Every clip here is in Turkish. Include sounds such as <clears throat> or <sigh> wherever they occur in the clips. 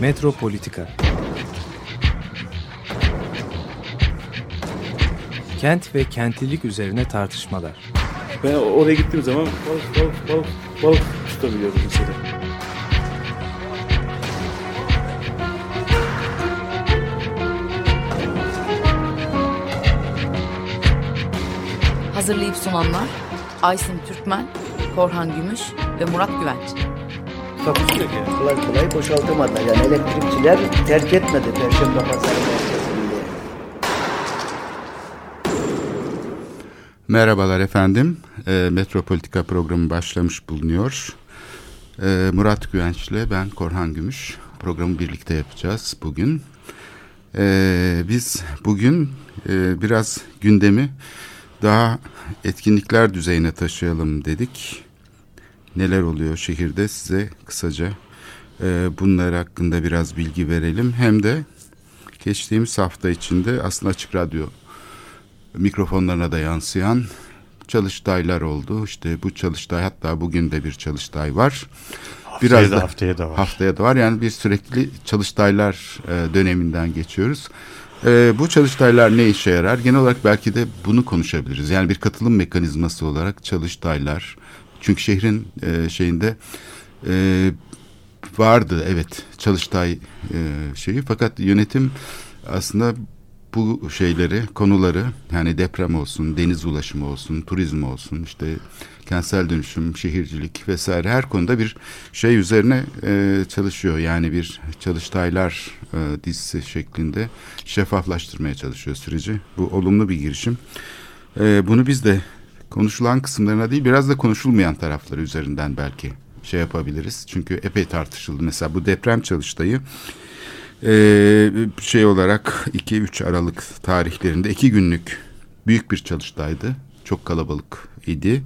Metropolitika Kent ve kentlilik üzerine tartışmalar. Ben oraya gittiğim zaman balık balık balık balık tutabiliyordum mesela. Hazırlayıp sunanlar Aysin Türkmen, Korhan Gümüş ve Murat Güvenç. Takusuyor ki. Kolay kolay boşaltamadılar. Yani elektrikçiler terk etmedi Perşembe Pazarı merkezini. Merhabalar efendim. E, Metropolitika programı başlamış bulunuyor. E, Murat Güvenç ile ben Korhan Gümüş. Programı birlikte yapacağız bugün. E, biz bugün e, biraz gündemi daha etkinlikler düzeyine taşıyalım dedik. Neler oluyor şehirde size kısaca e, bunlar hakkında biraz bilgi verelim. Hem de geçtiğimiz hafta içinde aslında Açık Radyo mikrofonlarına da yansıyan çalıştaylar oldu. İşte bu çalıştay hatta bugün de bir çalıştay var. Haftaya Biraz da, haftaya da var. Haftaya da var. Yani bir sürekli çalıştaylar e, döneminden geçiyoruz. E, bu çalıştaylar ne işe yarar? Genel olarak belki de bunu konuşabiliriz. Yani bir katılım mekanizması olarak çalıştaylar. Çünkü şehrin e, şeyinde e, vardı evet çalıştay e, şeyi fakat yönetim aslında bu şeyleri, konuları yani deprem olsun, deniz ulaşımı olsun, turizm olsun, işte kentsel dönüşüm, şehircilik vesaire her konuda bir şey üzerine e, çalışıyor. Yani bir çalıştaylar e, dizisi şeklinde şeffaflaştırmaya çalışıyor süreci. Bu olumlu bir girişim. E, bunu biz de konuşulan kısımlarına değil biraz da konuşulmayan tarafları üzerinden belki şey yapabiliriz. Çünkü epey tartışıldı. Mesela bu deprem çalıştayı ee, şey olarak 2-3 Aralık tarihlerinde iki günlük büyük bir çalıştaydı. Çok kalabalık idi.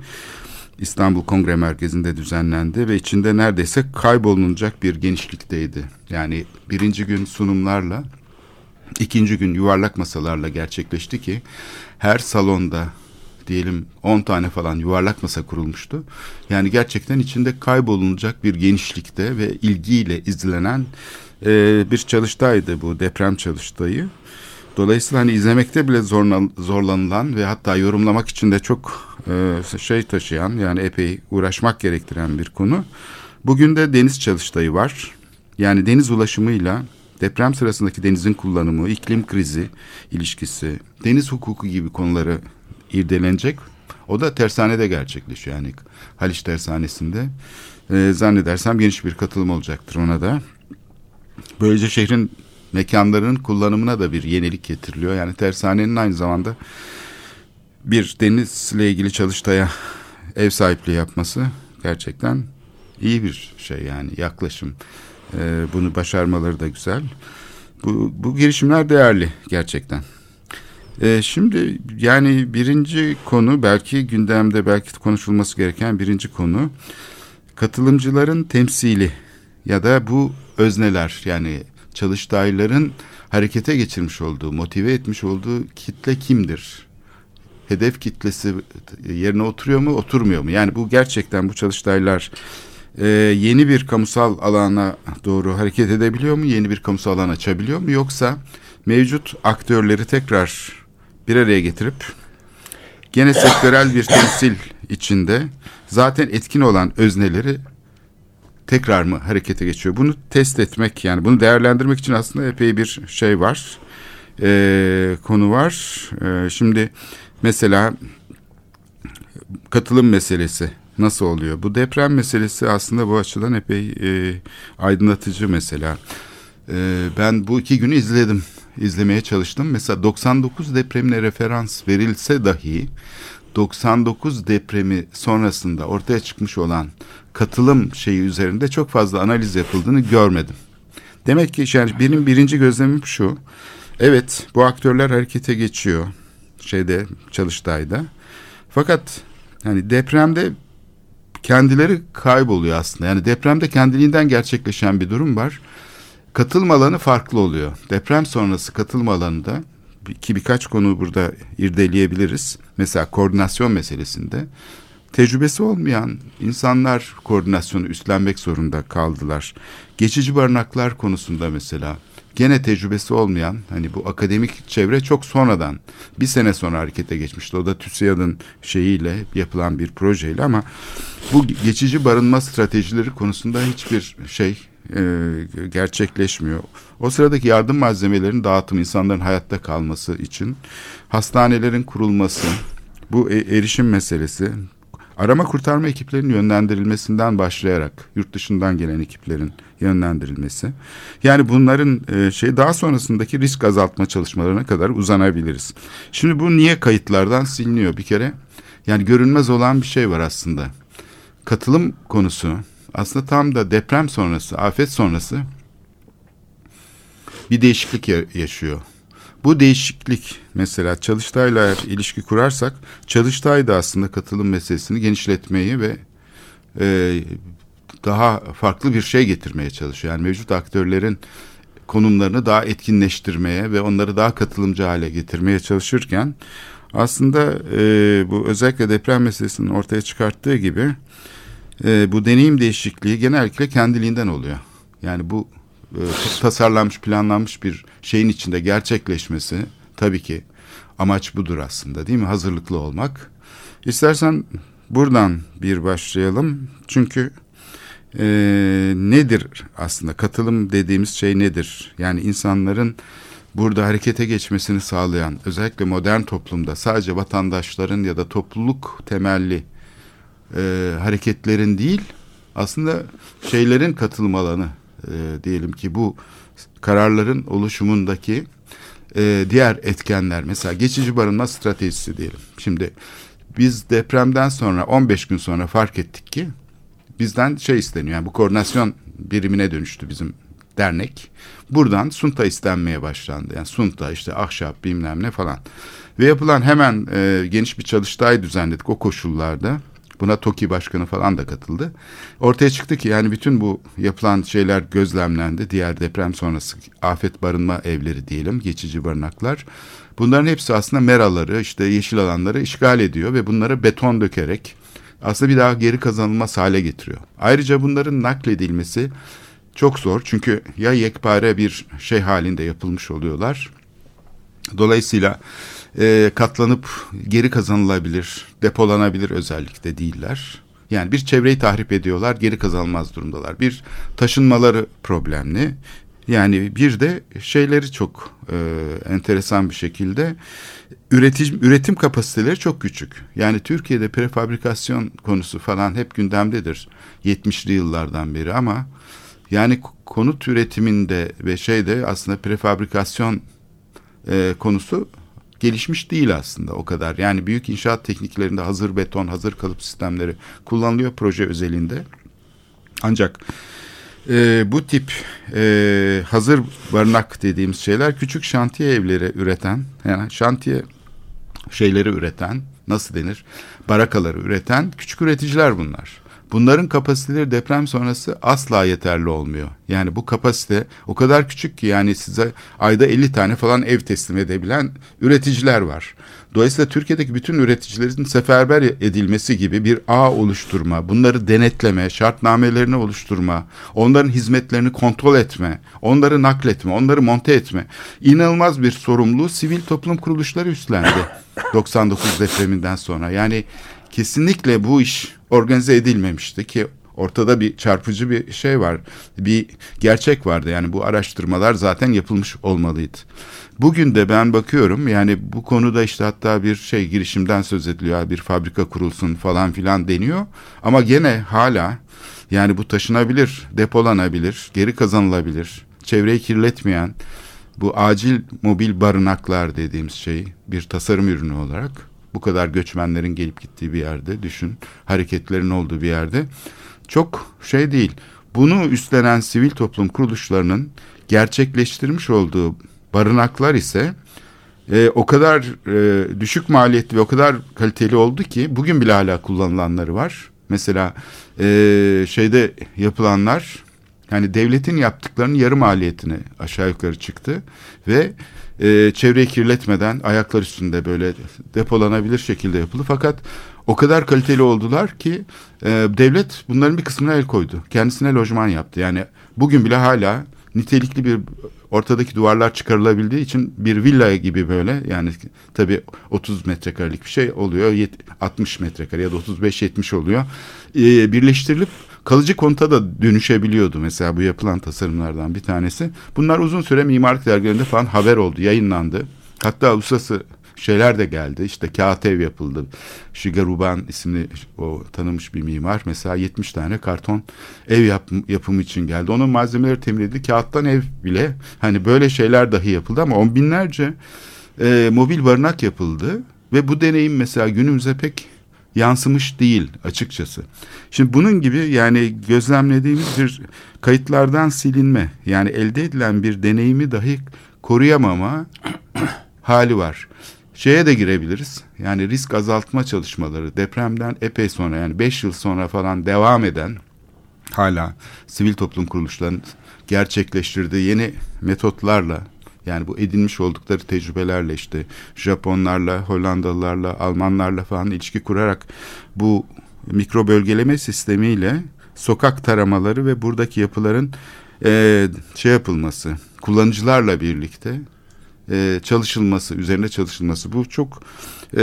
İstanbul Kongre Merkezi'nde düzenlendi ve içinde neredeyse kaybolunacak bir genişlikteydi. Yani birinci gün sunumlarla, ikinci gün yuvarlak masalarla gerçekleşti ki her salonda diyelim 10 tane falan yuvarlak masa kurulmuştu. Yani gerçekten içinde kaybolunacak bir genişlikte ve ilgiyle izlenen e, bir çalıştaydı bu deprem çalıştayı. Dolayısıyla hani izlemekte bile zorlanılan ve hatta yorumlamak için de çok e, şey taşıyan yani epey uğraşmak gerektiren bir konu. Bugün de deniz çalıştayı var. Yani deniz ulaşımıyla deprem sırasındaki denizin kullanımı, iklim krizi ilişkisi, deniz hukuku gibi konuları irdelenecek. O da tersanede gerçekleşiyor yani Haliç Tersanesi'nde. E, zannedersem geniş bir katılım olacaktır ona da. Böylece şehrin mekanlarının kullanımına da bir yenilik getiriliyor. Yani tersanenin aynı zamanda bir denizle ilgili çalıştaya ev sahipliği yapması gerçekten iyi bir şey yani yaklaşım. Ee, bunu başarmaları da güzel. Bu, bu girişimler değerli gerçekten. Ee, şimdi yani birinci konu belki gündemde belki konuşulması gereken birinci konu katılımcıların temsili ya da bu özneler yani çalıştayların harekete geçirmiş olduğu, motive etmiş olduğu kitle kimdir? Hedef kitlesi yerine oturuyor mu, oturmuyor mu? Yani bu gerçekten bu çalıştaylar e, yeni bir kamusal alana doğru hareket edebiliyor mu? Yeni bir kamusal alan açabiliyor mu? Yoksa mevcut aktörleri tekrar bir araya getirip gene sektörel bir temsil içinde zaten etkin olan özneleri tekrar mı harekete geçiyor? Bunu test etmek yani bunu değerlendirmek için aslında epey bir şey var. Ee, konu var. Ee, şimdi mesela katılım meselesi nasıl oluyor? Bu deprem meselesi aslında bu açıdan epey e, aydınlatıcı mesela. E, ben bu iki günü izledim. izlemeye çalıştım. Mesela 99 depremine referans verilse dahi 99 depremi sonrasında ortaya çıkmış olan katılım şeyi üzerinde çok fazla analiz yapıldığını görmedim. Demek ki yani benim birinci gözlemim şu. Evet bu aktörler harekete geçiyor şeyde çalıştayda. Fakat hani depremde kendileri kayboluyor aslında. Yani depremde kendiliğinden gerçekleşen bir durum var. Katılma alanı farklı oluyor. Deprem sonrası katılma alanında ki birkaç konu burada irdeleyebiliriz. Mesela koordinasyon meselesinde tecrübesi olmayan insanlar koordinasyonu üstlenmek zorunda kaldılar. Geçici barınaklar konusunda mesela gene tecrübesi olmayan hani bu akademik çevre çok sonradan bir sene sonra harekete geçmişti. O da TÜSİAD'ın şeyiyle yapılan bir projeyle ama bu geçici barınma stratejileri konusunda hiçbir şey e, gerçekleşmiyor. O sıradaki yardım malzemelerinin dağıtımı insanların hayatta kalması için hastanelerin kurulması, bu e, erişim meselesi, arama kurtarma ekiplerinin yönlendirilmesinden başlayarak yurt dışından gelen ekiplerin yönlendirilmesi. Yani bunların e, şey daha sonrasındaki risk azaltma çalışmalarına kadar uzanabiliriz. Şimdi bu niye kayıtlardan siliniyor bir kere? Yani görünmez olan bir şey var aslında. Katılım konusu aslında tam da deprem sonrası, afet sonrası bir değişiklik yaşıyor. Bu değişiklik mesela Çalıştay'la eğer ilişki kurarsak Çalıştay da aslında katılım meselesini genişletmeyi ve e, daha farklı bir şey getirmeye çalışıyor. Yani mevcut aktörlerin konumlarını daha etkinleştirmeye ve onları daha katılımcı hale getirmeye çalışırken aslında e, bu özellikle deprem meselesinin ortaya çıkarttığı gibi e, bu deneyim değişikliği genellikle kendiliğinden oluyor. Yani bu e, tasarlanmış, planlanmış bir şeyin içinde gerçekleşmesi tabii ki amaç budur aslında değil mi? Hazırlıklı olmak. İstersen buradan bir başlayalım. Çünkü e, nedir aslında katılım dediğimiz şey nedir? Yani insanların burada harekete geçmesini sağlayan özellikle modern toplumda sadece vatandaşların ya da topluluk temelli e, hareketlerin değil aslında şeylerin katılım alanı e, diyelim ki bu kararların oluşumundaki e, diğer etkenler mesela geçici barınma stratejisi diyelim. Şimdi biz depremden sonra 15 gün sonra fark ettik ki bizden şey isteniyor. Yani bu koordinasyon birimine dönüştü bizim dernek. Buradan sunta istenmeye başlandı. Yani sunta işte ahşap bilmem ne falan. Ve yapılan hemen e, geniş bir çalıştay düzenledik o koşullarda. Buna TOKİ Başkanı falan da katıldı. Ortaya çıktı ki yani bütün bu yapılan şeyler gözlemlendi. Diğer deprem sonrası afet barınma evleri diyelim, geçici barınaklar. Bunların hepsi aslında meraları, işte yeşil alanları işgal ediyor ve bunlara beton dökerek aslında bir daha geri kazanılmaz hale getiriyor. Ayrıca bunların nakledilmesi çok zor çünkü ya yekpare bir şey halinde yapılmış oluyorlar. Dolayısıyla e, katlanıp geri kazanılabilir, depolanabilir özellikle değiller. Yani bir çevreyi tahrip ediyorlar, geri kazanılmaz durumdalar. Bir taşınmaları problemli. Yani bir de şeyleri çok e, enteresan bir şekilde üretim üretim kapasiteleri çok küçük. Yani Türkiye'de prefabrikasyon konusu falan hep gündemdedir 70'li yıllardan beri ama yani konut üretiminde ve şeyde aslında prefabrikasyon e, konusu gelişmiş değil aslında o kadar. Yani büyük inşaat tekniklerinde hazır beton, hazır kalıp sistemleri kullanılıyor proje özelinde. Ancak e, bu tip e, hazır barınak dediğimiz şeyler küçük şantiye evleri üreten, yani şantiye şeyleri üreten, nasıl denir? Barakaları üreten küçük üreticiler bunlar. Bunların kapasiteleri deprem sonrası asla yeterli olmuyor. Yani bu kapasite o kadar küçük ki yani size ayda 50 tane falan ev teslim edebilen üreticiler var. Dolayısıyla Türkiye'deki bütün üreticilerin seferber edilmesi gibi bir ağ oluşturma, bunları denetleme, şartnamelerini oluşturma, onların hizmetlerini kontrol etme, onları nakletme, onları monte etme. inanılmaz bir sorumluluğu sivil toplum kuruluşları üstlendi 99 depreminden sonra. Yani kesinlikle bu iş organize edilmemişti ki ortada bir çarpıcı bir şey var. Bir gerçek vardı. Yani bu araştırmalar zaten yapılmış olmalıydı. Bugün de ben bakıyorum yani bu konuda işte hatta bir şey girişimden söz ediliyor. Bir fabrika kurulsun falan filan deniyor. Ama gene hala yani bu taşınabilir, depolanabilir, geri kazanılabilir, çevreyi kirletmeyen bu acil mobil barınaklar dediğimiz şey bir tasarım ürünü olarak bu kadar göçmenlerin gelip gittiği bir yerde düşün. Hareketlerin olduğu bir yerde. Çok şey değil. Bunu üstlenen sivil toplum kuruluşlarının gerçekleştirmiş olduğu barınaklar ise e, o kadar e, düşük maliyetli ve o kadar kaliteli oldu ki bugün bile hala kullanılanları var. Mesela e, şeyde yapılanlar Yani devletin yaptıklarının yarı maliyetine aşağı yukarı çıktı ve e, çevreyi kirletmeden ayaklar üstünde böyle depolanabilir şekilde yapıldı. Fakat o kadar kaliteli oldular ki e, devlet bunların bir kısmına el koydu. Kendisine lojman yaptı. Yani bugün bile hala nitelikli bir ortadaki duvarlar çıkarılabildiği için bir villa gibi böyle yani tabii 30 metrekarelik bir şey oluyor 60 metrekare ya da 35-70 oluyor ee, birleştirilip kalıcı konuta da dönüşebiliyordu mesela bu yapılan tasarımlardan bir tanesi. Bunlar uzun süre mimarlık dergilerinde falan haber oldu yayınlandı. Hatta uluslararası şeyler de geldi. İşte kağıt ev yapıldı. Shigeruban isimli o tanınmış bir mimar mesela 70 tane karton ev yap, yapımı için geldi. Onun malzemeleri temin edildi. Kağıttan ev bile hani böyle şeyler dahi yapıldı ama on binlerce e, mobil barınak yapıldı ve bu deneyim mesela günümüze pek yansımış değil açıkçası. Şimdi bunun gibi yani gözlemlediğimiz bir kayıtlardan silinme yani elde edilen bir deneyimi dahi koruyamama <coughs> hali var şeye de girebiliriz. Yani risk azaltma çalışmaları depremden epey sonra yani beş yıl sonra falan devam eden hala sivil toplum kuruluşlarının gerçekleştirdiği yeni metotlarla yani bu edinmiş oldukları tecrübelerle işte Japonlarla, Hollandalılarla, Almanlarla falan ilişki kurarak bu mikro bölgeleme sistemiyle sokak taramaları ve buradaki yapıların e, şey yapılması, kullanıcılarla birlikte e, çalışılması, üzerine çalışılması bu çok e,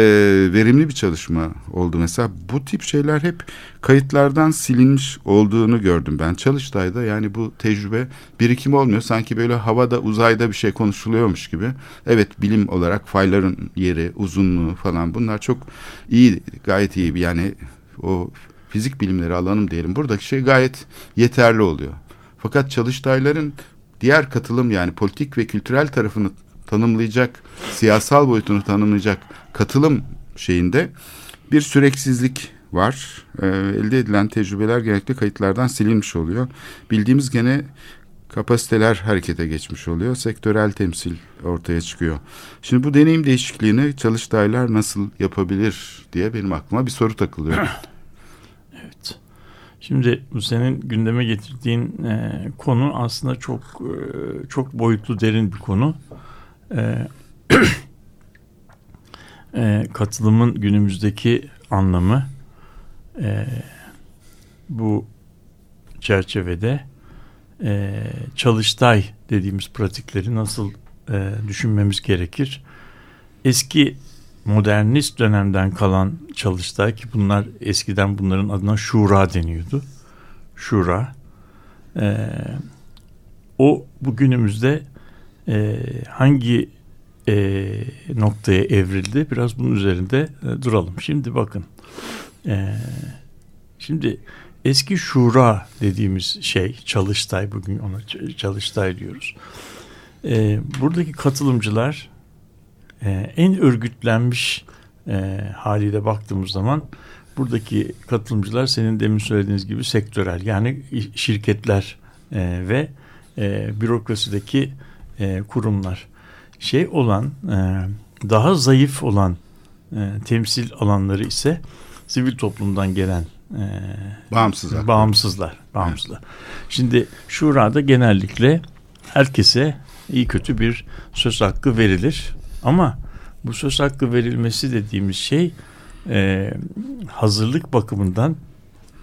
verimli bir çalışma oldu. Mesela bu tip şeyler hep kayıtlardan silinmiş olduğunu gördüm ben. Çalıştay'da yani bu tecrübe birikim olmuyor. Sanki böyle havada uzayda bir şey konuşuluyormuş gibi. Evet bilim olarak fayların yeri, uzunluğu falan bunlar çok iyi, gayet iyi. Yani o fizik bilimleri alanım diyelim. Buradaki şey gayet yeterli oluyor. Fakat çalıştayların diğer katılım yani politik ve kültürel tarafını tanımlayacak, siyasal boyutunu tanımlayacak katılım şeyinde bir süreksizlik var. Ee, elde edilen tecrübeler genellikle kayıtlardan silinmiş oluyor. Bildiğimiz gene kapasiteler harekete geçmiş oluyor. Sektörel temsil ortaya çıkıyor. Şimdi bu deneyim değişikliğini çalıştaylar nasıl yapabilir diye benim aklıma bir soru takılıyor. <clears throat> evet. Şimdi bu senin gündeme getirdiğin e, konu aslında çok e, çok boyutlu derin bir konu e, <coughs> e, katılımın günümüzdeki anlamı e, bu çerçevede e, çalıştay dediğimiz pratikleri nasıl e, düşünmemiz gerekir? Eski modernist dönemden kalan çalıştay ki bunlar eskiden bunların adına şura deniyordu. Şura. E, o bugünümüzde e, hangi e, noktaya evrildi biraz bunun üzerinde e, duralım. Şimdi bakın e, şimdi eski şura dediğimiz şey çalıştay bugün ona çalıştay diyoruz. E, buradaki katılımcılar e, en örgütlenmiş e, haliyle baktığımız zaman buradaki katılımcılar senin demin söylediğiniz gibi sektörel yani şirketler e, ve e, bürokrasideki e, kurumlar şey olan e, daha zayıf olan e, temsil alanları ise sivil toplumdan gelen e, bağımsızlar. Bağımsızlar. Bağımsızlar. Evet. Şimdi şurada genellikle herkese iyi kötü bir söz hakkı verilir. Ama bu söz hakkı verilmesi dediğimiz şey e, hazırlık bakımından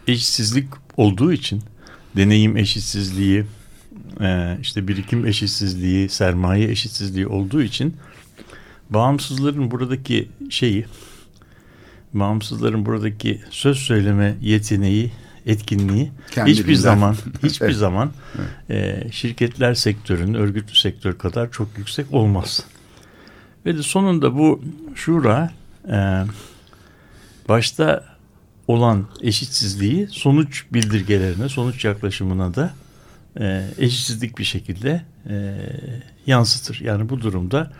eşitsizlik olduğu için deneyim eşitsizliği, e, işte birikim eşitsizliği, sermaye eşitsizliği olduğu için bağımsızların buradaki şeyi, bağımsızların buradaki söz söyleme yeteneği, etkinliği Kendiliğinden. hiçbir zaman <laughs> hiçbir evet. zaman e, şirketler sektörünün örgütlü sektör kadar çok yüksek olmaz. Ve de sonunda bu şura e, başta olan eşitsizliği sonuç bildirgelerine, sonuç yaklaşımına da e, eşitsizlik bir şekilde e, yansıtır. Yani bu durumda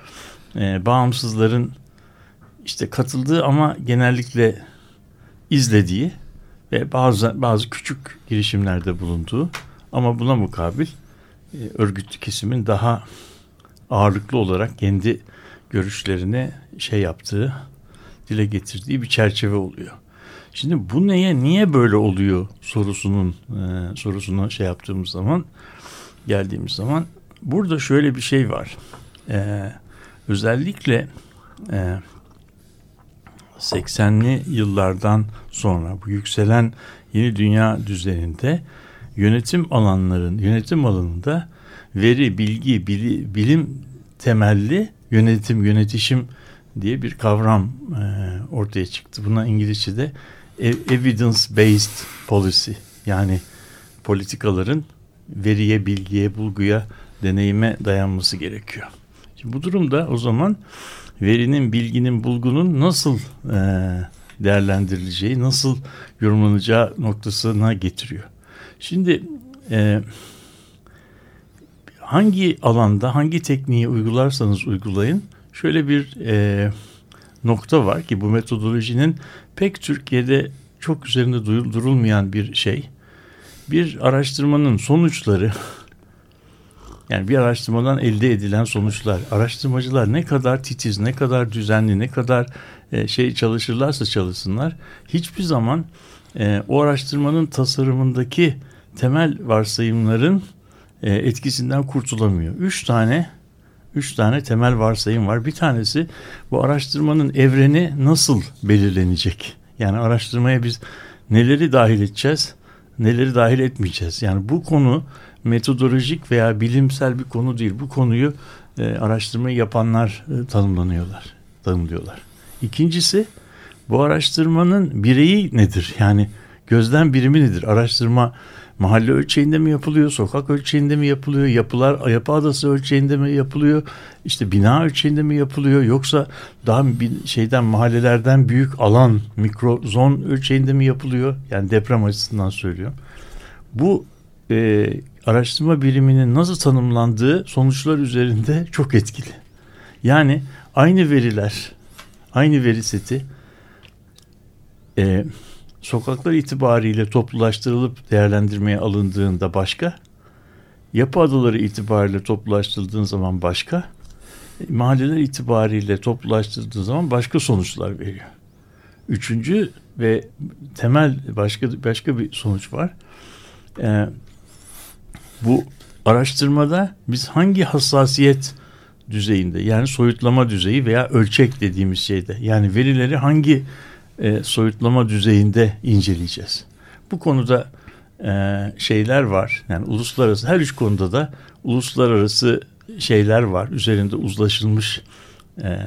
e, bağımsızların işte katıldığı ama genellikle izlediği ve bazı bazı küçük girişimlerde bulunduğu ama buna mukabil e, örgütlü kesimin daha ağırlıklı olarak kendi görüşlerine şey yaptığı, dile getirdiği bir çerçeve oluyor. Şimdi bu neye niye böyle oluyor sorusunun e, sorusuna şey yaptığımız zaman geldiğimiz zaman burada şöyle bir şey var. E, özellikle e, 80'li yıllardan sonra bu yükselen yeni dünya düzeninde yönetim alanların yönetim alanında veri, bilgi, bili, bilim temelli yönetim, yönetişim diye bir kavram e, ortaya çıktı. Buna İngilizce'de evidence based policy yani politikaların veriye, bilgiye, bulguya, deneyime dayanması gerekiyor. Şimdi bu durumda o zaman verinin, bilginin, bulgunun nasıl e, değerlendirileceği, nasıl yorumlanacağı noktasına getiriyor. Şimdi e, hangi alanda, hangi tekniği uygularsanız uygulayın, şöyle bir e, nokta var ki bu metodolojinin pek Türkiye'de çok üzerinde durulmayan bir şey. Bir araştırmanın sonuçları <laughs> yani bir araştırmadan elde edilen sonuçlar, araştırmacılar ne kadar titiz, ne kadar düzenli, ne kadar e, şey çalışırlarsa çalışsınlar, hiçbir zaman e, o araştırmanın tasarımındaki temel varsayımların e, etkisinden kurtulamıyor. Üç tane üç tane temel varsayım var. Bir tanesi bu araştırmanın evreni nasıl belirlenecek? Yani araştırmaya biz neleri dahil edeceğiz, neleri dahil etmeyeceğiz. Yani bu konu metodolojik veya bilimsel bir konu değil. Bu konuyu e, araştırmayı yapanlar e, tanımlanıyorlar, tanımlıyorlar. İkincisi bu araştırmanın bireyi nedir? Yani gözlem birimi nedir? Araştırma mahalle ölçeğinde mi yapılıyor, sokak ölçeğinde mi yapılıyor, yapılar yapı adası ölçeğinde mi yapılıyor, işte bina ölçeğinde mi yapılıyor yoksa daha bir şeyden mahallelerden büyük alan, mikro zon ölçeğinde mi yapılıyor? Yani deprem açısından söylüyorum. Bu e, araştırma biriminin nasıl tanımlandığı sonuçlar üzerinde <laughs> çok etkili. Yani aynı veriler, aynı veri seti e, sokaklar itibariyle toplulaştırılıp değerlendirmeye alındığında başka, yapı adaları itibariyle toplulaştırıldığın zaman başka, mahalleler itibariyle toplulaştırdığı zaman başka sonuçlar veriyor. Üçüncü ve temel başka başka bir sonuç var. Ee, bu araştırmada biz hangi hassasiyet düzeyinde yani soyutlama düzeyi veya ölçek dediğimiz şeyde yani verileri hangi e, soyutlama düzeyinde inceleyeceğiz. Bu konuda e, şeyler var. Yani uluslararası her üç konuda da uluslararası şeyler var. Üzerinde uzlaşılmış e,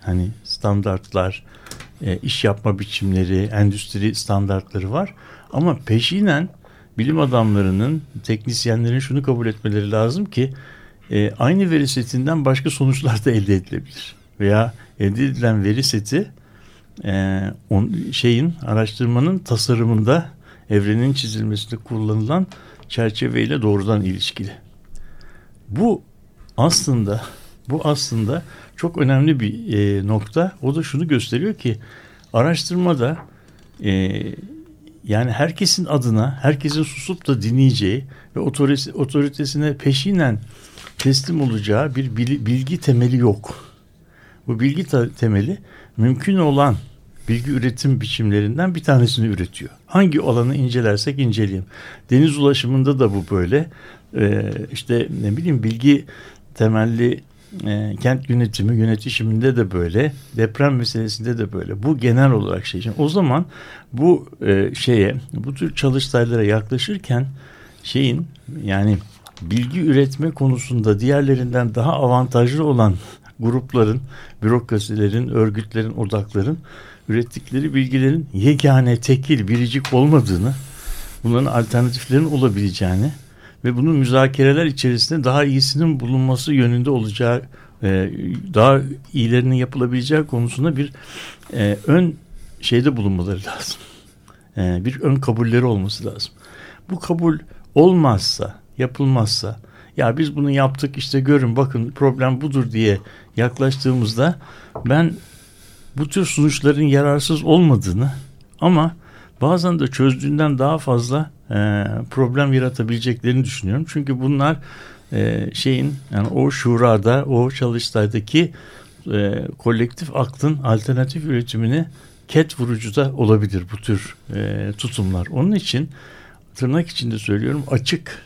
hani standartlar, e, iş yapma biçimleri, endüstri standartları var. Ama peşinen bilim adamlarının, teknisyenlerin şunu kabul etmeleri lazım ki e, aynı veri setinden başka sonuçlar da elde edilebilir. Veya elde edilen veri seti e, on, şeyin araştırmanın tasarımında evrenin çizilmesinde kullanılan çerçeveyle doğrudan ilişkili. Bu aslında bu aslında çok önemli bir e, nokta. O da şunu gösteriyor ki araştırmada e, yani herkesin adına, herkesin susup da dinleyeceği ve otorite, otoritesine peşinen teslim olacağı bir bilgi temeli yok. Bu bilgi temeli mümkün olan bilgi üretim biçimlerinden bir tanesini üretiyor. Hangi alanı incelersek inceleyelim. Deniz ulaşımında da bu böyle. Ee, işte ne bileyim bilgi temelli e, kent yönetimi yönetişiminde de böyle. Deprem meselesinde de böyle. Bu genel olarak şey için. O zaman bu e, şeye bu tür çalıştaylara yaklaşırken şeyin yani bilgi üretme konusunda diğerlerinden daha avantajlı olan grupların, bürokrasilerin, örgütlerin, odakların ürettikleri bilgilerin yegane, tekil, biricik olmadığını, bunların alternatiflerin olabileceğini ve bunun müzakereler içerisinde daha iyisinin bulunması yönünde olacağı, e, daha iyilerinin yapılabileceği konusunda bir e, ön şeyde bulunmaları lazım. E, bir ön kabulleri olması lazım. Bu kabul olmazsa, yapılmazsa, ya biz bunu yaptık işte görün bakın problem budur diye yaklaştığımızda ben bu tür sonuçların yararsız olmadığını ama bazen de çözdüğünden daha fazla e, problem yaratabileceklerini düşünüyorum. Çünkü bunlar e, şeyin yani o şurada o çalıştaydaki e, kolektif aklın alternatif üretimini ket vurucu da olabilir bu tür e, tutumlar. Onun için tırnak içinde söylüyorum açık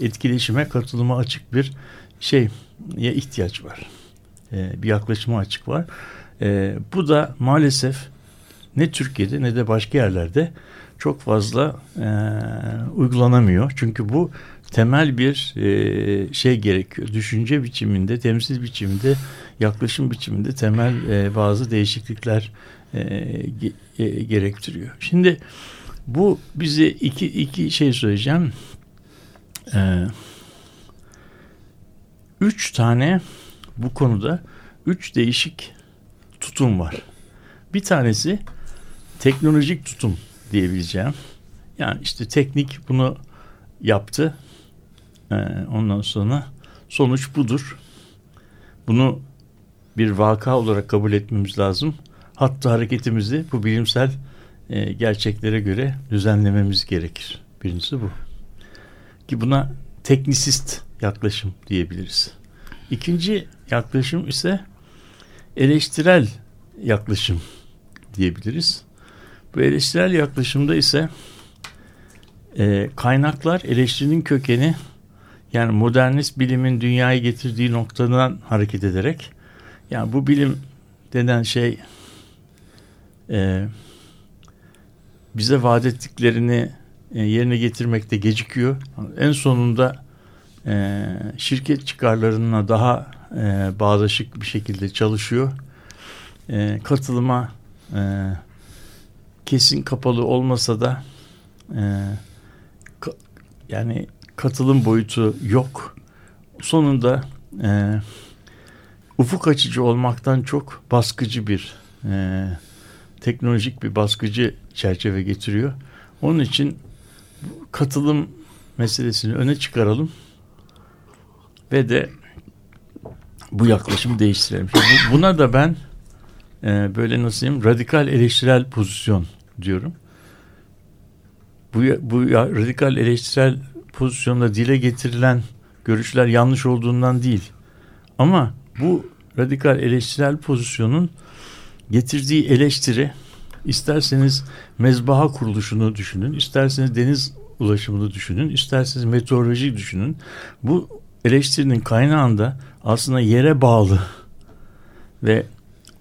etkileşime katılıma açık bir şey ihtiyaç var. E, bir yaklaşıma açık var. E, bu da maalesef ne Türkiye'de ne de başka yerlerde çok fazla e, uygulanamıyor. Çünkü bu temel bir e, şey gerekiyor. Düşünce biçiminde, temsil biçiminde, yaklaşım biçiminde temel e, bazı değişiklikler e, e, gerektiriyor. Şimdi bu bize iki, iki şey söyleyeceğim. E, üç tane bu konuda üç değişik tutum var. Bir tanesi teknolojik tutum diyebileceğim. Yani işte teknik bunu yaptı. Ee, ondan sonra sonuç budur. Bunu bir vaka olarak kabul etmemiz lazım. Hatta hareketimizi bu bilimsel e, gerçeklere göre düzenlememiz gerekir. Birincisi bu. Ki buna teknisist yaklaşım diyebiliriz. İkinci yaklaşım ise eleştirel yaklaşım diyebiliriz. Bu eleştirel yaklaşımda ise e, kaynaklar eleştirinin kökeni yani modernist bilimin dünyayı getirdiği noktadan hareket ederek yani bu bilim denen şey e, bize vaat ettiklerini e, yerine getirmekte gecikiyor. En sonunda e, şirket çıkarlarına daha e, bağdaşık bir şekilde çalışıyor. E, katılıma e, kesin kapalı olmasa da e, ka, yani katılım boyutu yok. Sonunda e, ufuk açıcı olmaktan çok baskıcı bir e, teknolojik bir baskıcı çerçeve getiriyor. Onun için katılım meselesini öne çıkaralım ve de bu yaklaşımı değiştirelim. Şimdi buna da ben e, böyle nasıl diyeyim radikal eleştirel pozisyon diyorum. Bu, bu ya, radikal eleştirel pozisyonda dile getirilen görüşler yanlış olduğundan değil. Ama bu radikal eleştirel pozisyonun getirdiği eleştiri isterseniz mezbaha kuruluşunu düşünün, isterseniz deniz ulaşımını düşünün, isterseniz meteoroloji düşünün. Bu eleştirinin kaynağında aslında yere bağlı ve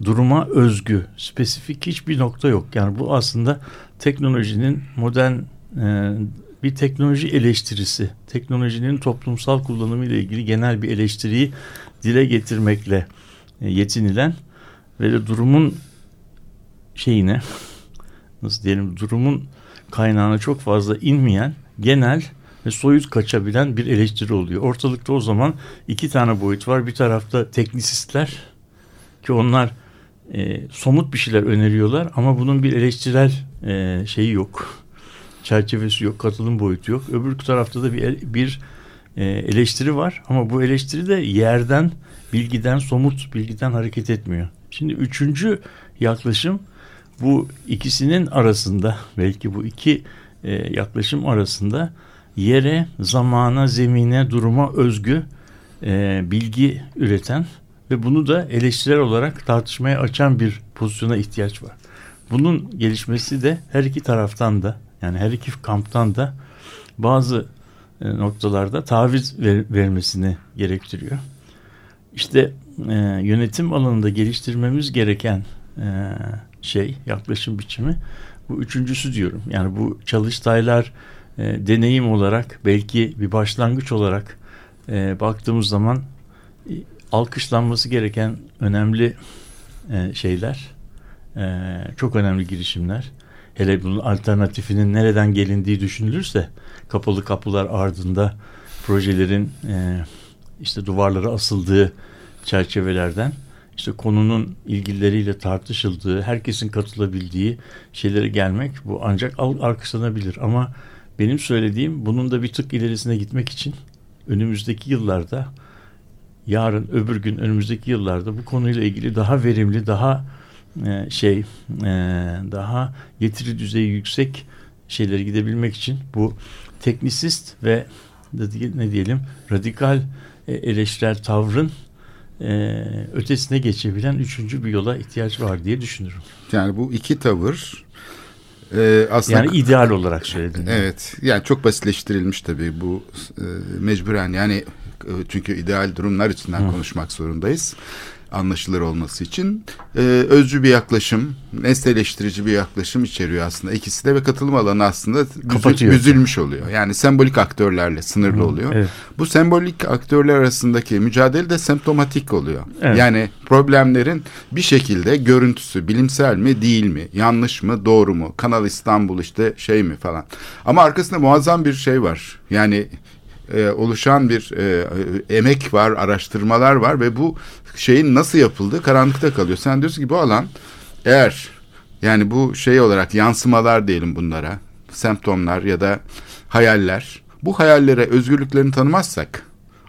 duruma özgü, spesifik hiçbir nokta yok. Yani bu aslında teknolojinin modern e, bir teknoloji eleştirisi, teknolojinin toplumsal kullanımı ile ilgili genel bir eleştiriyi dile getirmekle e, yetinilen ve de durumun şeyine nasıl diyelim durumun kaynağına çok fazla inmeyen genel ve soyut kaçabilen bir eleştiri oluyor. Ortalıkta o zaman iki tane boyut var. Bir tarafta teknisistler ki onlar e, somut bir şeyler öneriyorlar ama bunun bir eleştirel e, şeyi yok. Çerçevesi yok, katılım boyutu yok. Öbür tarafta da bir, bir e, eleştiri var ama bu eleştiri de yerden, bilgiden, somut bilgiden hareket etmiyor. Şimdi üçüncü yaklaşım bu ikisinin arasında belki bu iki e, yaklaşım arasında yere, zamana, zemine, duruma özgü e, bilgi üreten ve bunu da eleştirel olarak tartışmaya açan bir pozisyona ihtiyaç var. Bunun gelişmesi de her iki taraftan da yani her iki kamptan da bazı e, noktalarda taviz ver, vermesini gerektiriyor. İşte e, yönetim alanında geliştirmemiz gereken e, şey, yaklaşım biçimi bu üçüncüsü diyorum. Yani bu çalıştaylar e, deneyim olarak belki bir başlangıç olarak e, baktığımız zaman e, alkışlanması gereken önemli e, şeyler, e, çok önemli girişimler. Hele bunun alternatifinin nereden gelindiği düşünülürse kapalı kapılar ardında projelerin e, işte duvarlara asıldığı çerçevelerden işte konunun ilgilileriyle tartışıldığı, herkesin katılabildiği şeylere gelmek bu ancak alkışlanabilir. Ama benim söylediğim bunun da bir tık ilerisine gitmek için önümüzdeki yıllarda yarın öbür gün önümüzdeki yıllarda bu konuyla ilgili daha verimli, daha e, şey, e, daha getiri düzeyi yüksek şeylere gidebilmek için bu teknisist ve ne diyelim radikal e, eleştirel tavrın e, ötesine geçebilen üçüncü bir yola ihtiyaç var diye düşünürüm. Yani bu iki tavır e, aslında Yani ideal olarak söyledim. Evet. Yani çok basitleştirilmiş tabii bu e, mecburen yani e, çünkü ideal durumlar içinden konuşmak zorundayız. Anlaşılır olması için e, özcü bir yaklaşım, nesneleştirici bir yaklaşım içeriyor aslında. İkisi de ve katılım alanı aslında Kapatıyor. büzülmüş oluyor. Yani sembolik aktörlerle sınırlı oluyor. evet. Bu sembolik aktörler arasındaki mücadele de semptomatik oluyor. Evet. Yani problemlerin bir şekilde görüntüsü bilimsel mi değil mi, yanlış mı, doğru mu, Kanal İstanbul işte şey mi falan. Ama arkasında muazzam bir şey var. Yani e, oluşan bir e, e, emek var, araştırmalar var ve bu şeyin nasıl yapıldığı karanlıkta kalıyor. Sen diyorsun ki bu alan eğer yani bu şey olarak yansımalar diyelim bunlara, semptomlar ya da hayaller. Bu hayallere özgürlüklerini tanımazsak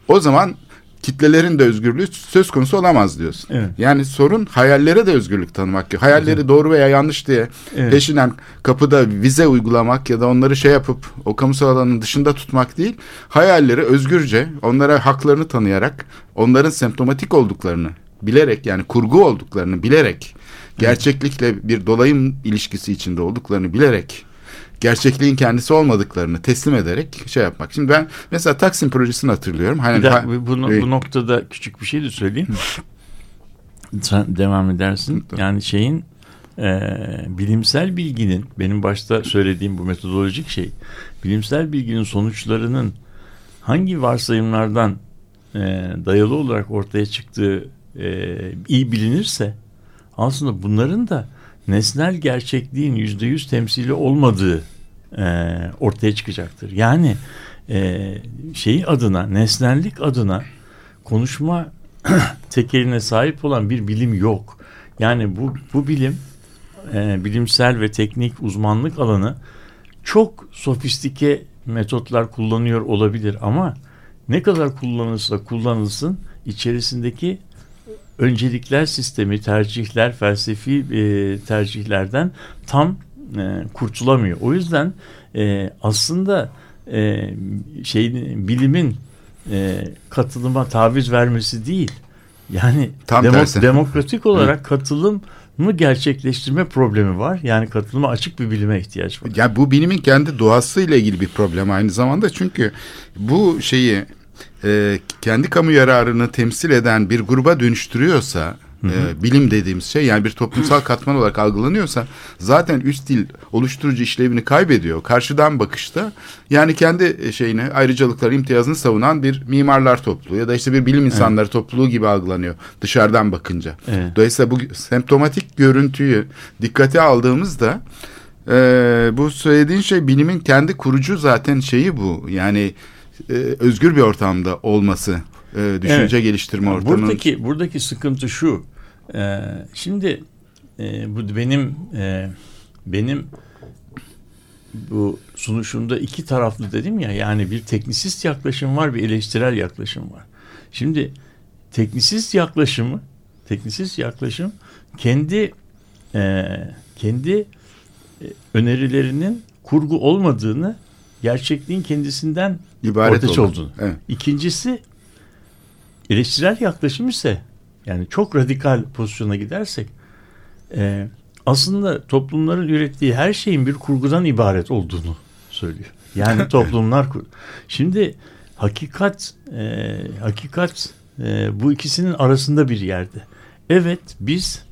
o zaman kitlelerin de özgürlüğü söz konusu olamaz diyorsun. Evet. Yani sorun hayallere de özgürlük tanımak. Hayalleri doğru veya yanlış diye Evet. peşinden kapıda vize uygulamak ya da onları şey yapıp o kamusal alanın dışında tutmak değil. Hayalleri özgürce onlara haklarını tanıyarak onların semptomatik olduklarını bilerek yani kurgu olduklarını bilerek gerçeklikle bir dolayım ilişkisi içinde olduklarını bilerek gerçekliğin kendisi olmadıklarını teslim ederek şey yapmak. Şimdi ben mesela Taksim projesini hatırlıyorum. Hani Bir dakika, bu, Evet. bu noktada küçük bir şey de söyleyeyim. Sen devam edersin. Yani şeyin e, bilimsel bilginin benim başta söylediğim bu metodolojik şey bilimsel bilginin sonuçlarının hangi varsayımlardan e, dayalı olarak ortaya çıktığı e, iyi bilinirse aslında bunların da nesnel gerçekliğin yüzde yüz temsili olmadığı e, ortaya çıkacaktır. Yani e, şeyi adına, nesnellik adına konuşma <clears throat> tekeline sahip olan bir bilim yok. Yani bu bu bilim e, bilimsel ve teknik uzmanlık alanı çok sofistike metotlar kullanıyor olabilir ama ne kadar kullanılırsa kullanılsın içerisindeki öncelikler sistemi, tercihler, felsefi e, tercihlerden tam e, kurtulamıyor. O yüzden e, aslında e, şeyin bilimin e, katılıma taviz vermesi değil. Yani Tam demo- tersi. demokratik olarak katılımı gerçekleştirme problemi var. Yani katılıma açık bir bilime ihtiyaç var. Ya bu bilimin kendi doğasıyla ilgili bir problem aynı zamanda çünkü bu şeyi e, kendi kamu yararını temsil eden bir gruba dönüştürüyorsa e, bilim dediğimiz şey yani bir toplumsal <laughs> katman olarak algılanıyorsa zaten üst dil oluşturucu işlevini kaybediyor. Karşıdan bakışta yani kendi şeyini ayrıcalıkları imtiyazını savunan bir mimarlar topluluğu ya da işte bir bilim insanları topluluğu gibi algılanıyor dışarıdan bakınca. Evet. Dolayısıyla bu semptomatik görüntüyü dikkate aldığımızda e, bu söylediğin şey bilimin kendi kurucu zaten şeyi bu. Yani e, özgür bir ortamda olması, e, düşünce Evet. geliştirme ortamının. Buradaki buradaki sıkıntı şu. E, şimdi e, bu benim e, benim bu sunuşumda iki taraflı dedim ya yani bir teknisist yaklaşım var bir eleştirel yaklaşım var. Şimdi teknisist yaklaşımı teknisist yaklaşım kendi e, kendi e, önerilerinin kurgu olmadığını gerçekliğin kendisinden İbaret olan. olduğunu. Evet. İkincisi eleştirel yaklaşım ise yani çok radikal pozisyona gidersek e, aslında toplumların ürettiği her şeyin bir kurgudan ibaret olduğunu söylüyor. Yani <laughs> toplumlar kur- şimdi hakikat e, hakikat e, bu ikisinin arasında bir yerde. Evet biz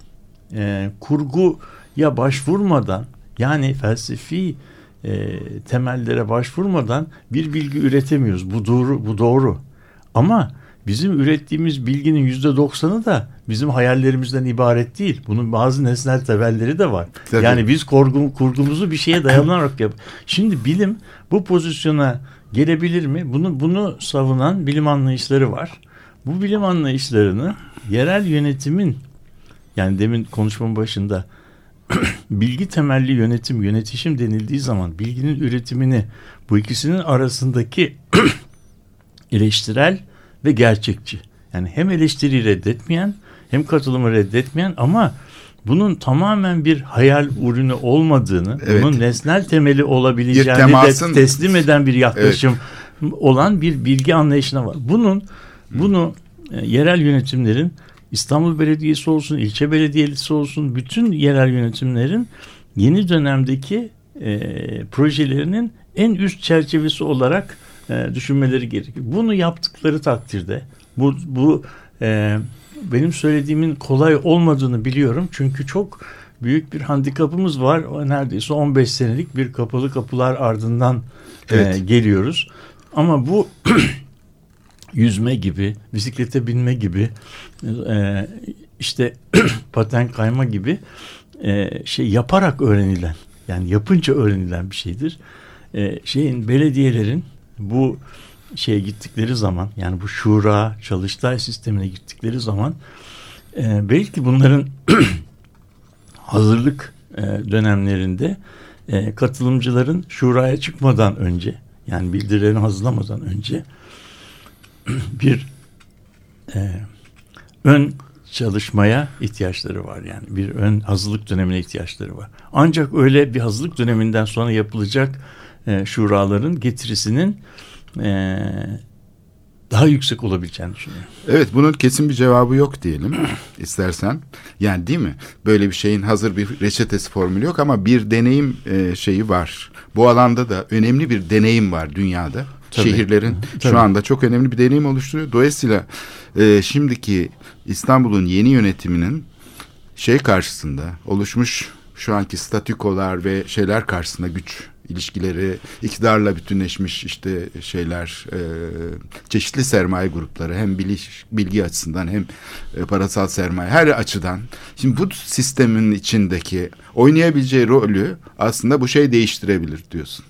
e, kurguya başvurmadan yani felsefi e, temellere başvurmadan bir bilgi üretemiyoruz. Bu doğru, bu doğru. Ama bizim ürettiğimiz bilginin yüzde doksanı da bizim hayallerimizden ibaret değil. Bunun bazı nesnel temelleri de var. Tabii. Yani biz kurgu, kurgumuzu bir şeye dayanarak yap. Şimdi bilim bu pozisyona gelebilir mi? Bunu bunu savunan bilim anlayışları var. Bu bilim anlayışlarını yerel yönetimin yani demin konuşmamın başında <clears throat> bilgi temelli yönetim, yönetişim denildiği zaman bilginin üretimini bu ikisinin arasındaki <clears throat> eleştirel ve gerçekçi. Yani hem eleştiriyi reddetmeyen hem katılımı reddetmeyen ama bunun tamamen bir hayal ürünü olmadığını, Evet. bunun nesnel temeli olabileceğini temasın- de teslim eden bir yaklaşım olan bir bilgi anlayışına var. Bunun bunu e, yerel yönetimlerin İstanbul Belediyesi olsun, ilçe belediyesi olsun bütün yerel yönetimlerin yeni dönemdeki e, projelerinin en üst çerçevesi olarak e, düşünmeleri gerekiyor. Bunu yaptıkları takdirde bu, bu e, benim söylediğimin kolay olmadığını biliyorum. Çünkü çok büyük bir handikapımız var. Neredeyse 15 senelik bir kapalı kapılar ardından e, evet. e, geliyoruz. Ama bu <clears throat> yüzme gibi, bisiklete binme gibi, e, işte <clears throat> paten kayma gibi e, şey yaparak öğrenilen, yani yapınca öğrenilen bir şeydir. E, şeyin belediyelerin bu şeye gittikleri zaman, yani bu şura, çalıştay sistemine gittikleri zaman e, belki bunların <clears throat> hazırlık e, dönemlerinde e, katılımcıların şuraya çıkmadan önce, yani bildirilerini hazırlamadan önce <clears throat> bir e, ön çalışmaya ihtiyaçları var yani bir ön hazırlık dönemine ihtiyaçları var. Ancak öyle bir hazırlık döneminden sonra yapılacak e, şuraların getirisinin e, daha yüksek olabileceğini düşünüyorum. Evet bunun kesin bir cevabı yok diyelim <clears throat> istersen. Yani değil mi? Böyle bir şeyin hazır bir reçetesi formülü yok ama bir deneyim e, şeyi var. Bu alanda da önemli bir deneyim var dünyada. Tabii. Şehirlerin Tabii. şu anda çok önemli bir deneyim oluşturuyor. Dolayısıyla e, şimdiki İstanbul'un yeni yönetiminin şey karşısında oluşmuş şu anki statükolar ve şeyler karşısında güç ilişkileri, iktidarla bütünleşmiş işte şeyler, e, çeşitli sermaye grupları hem bilgi, bilgi açısından hem e, parasal sermaye her açıdan. Şimdi bu sistemin içindeki oynayabileceği rolü aslında bu şey değiştirebilir diyorsun.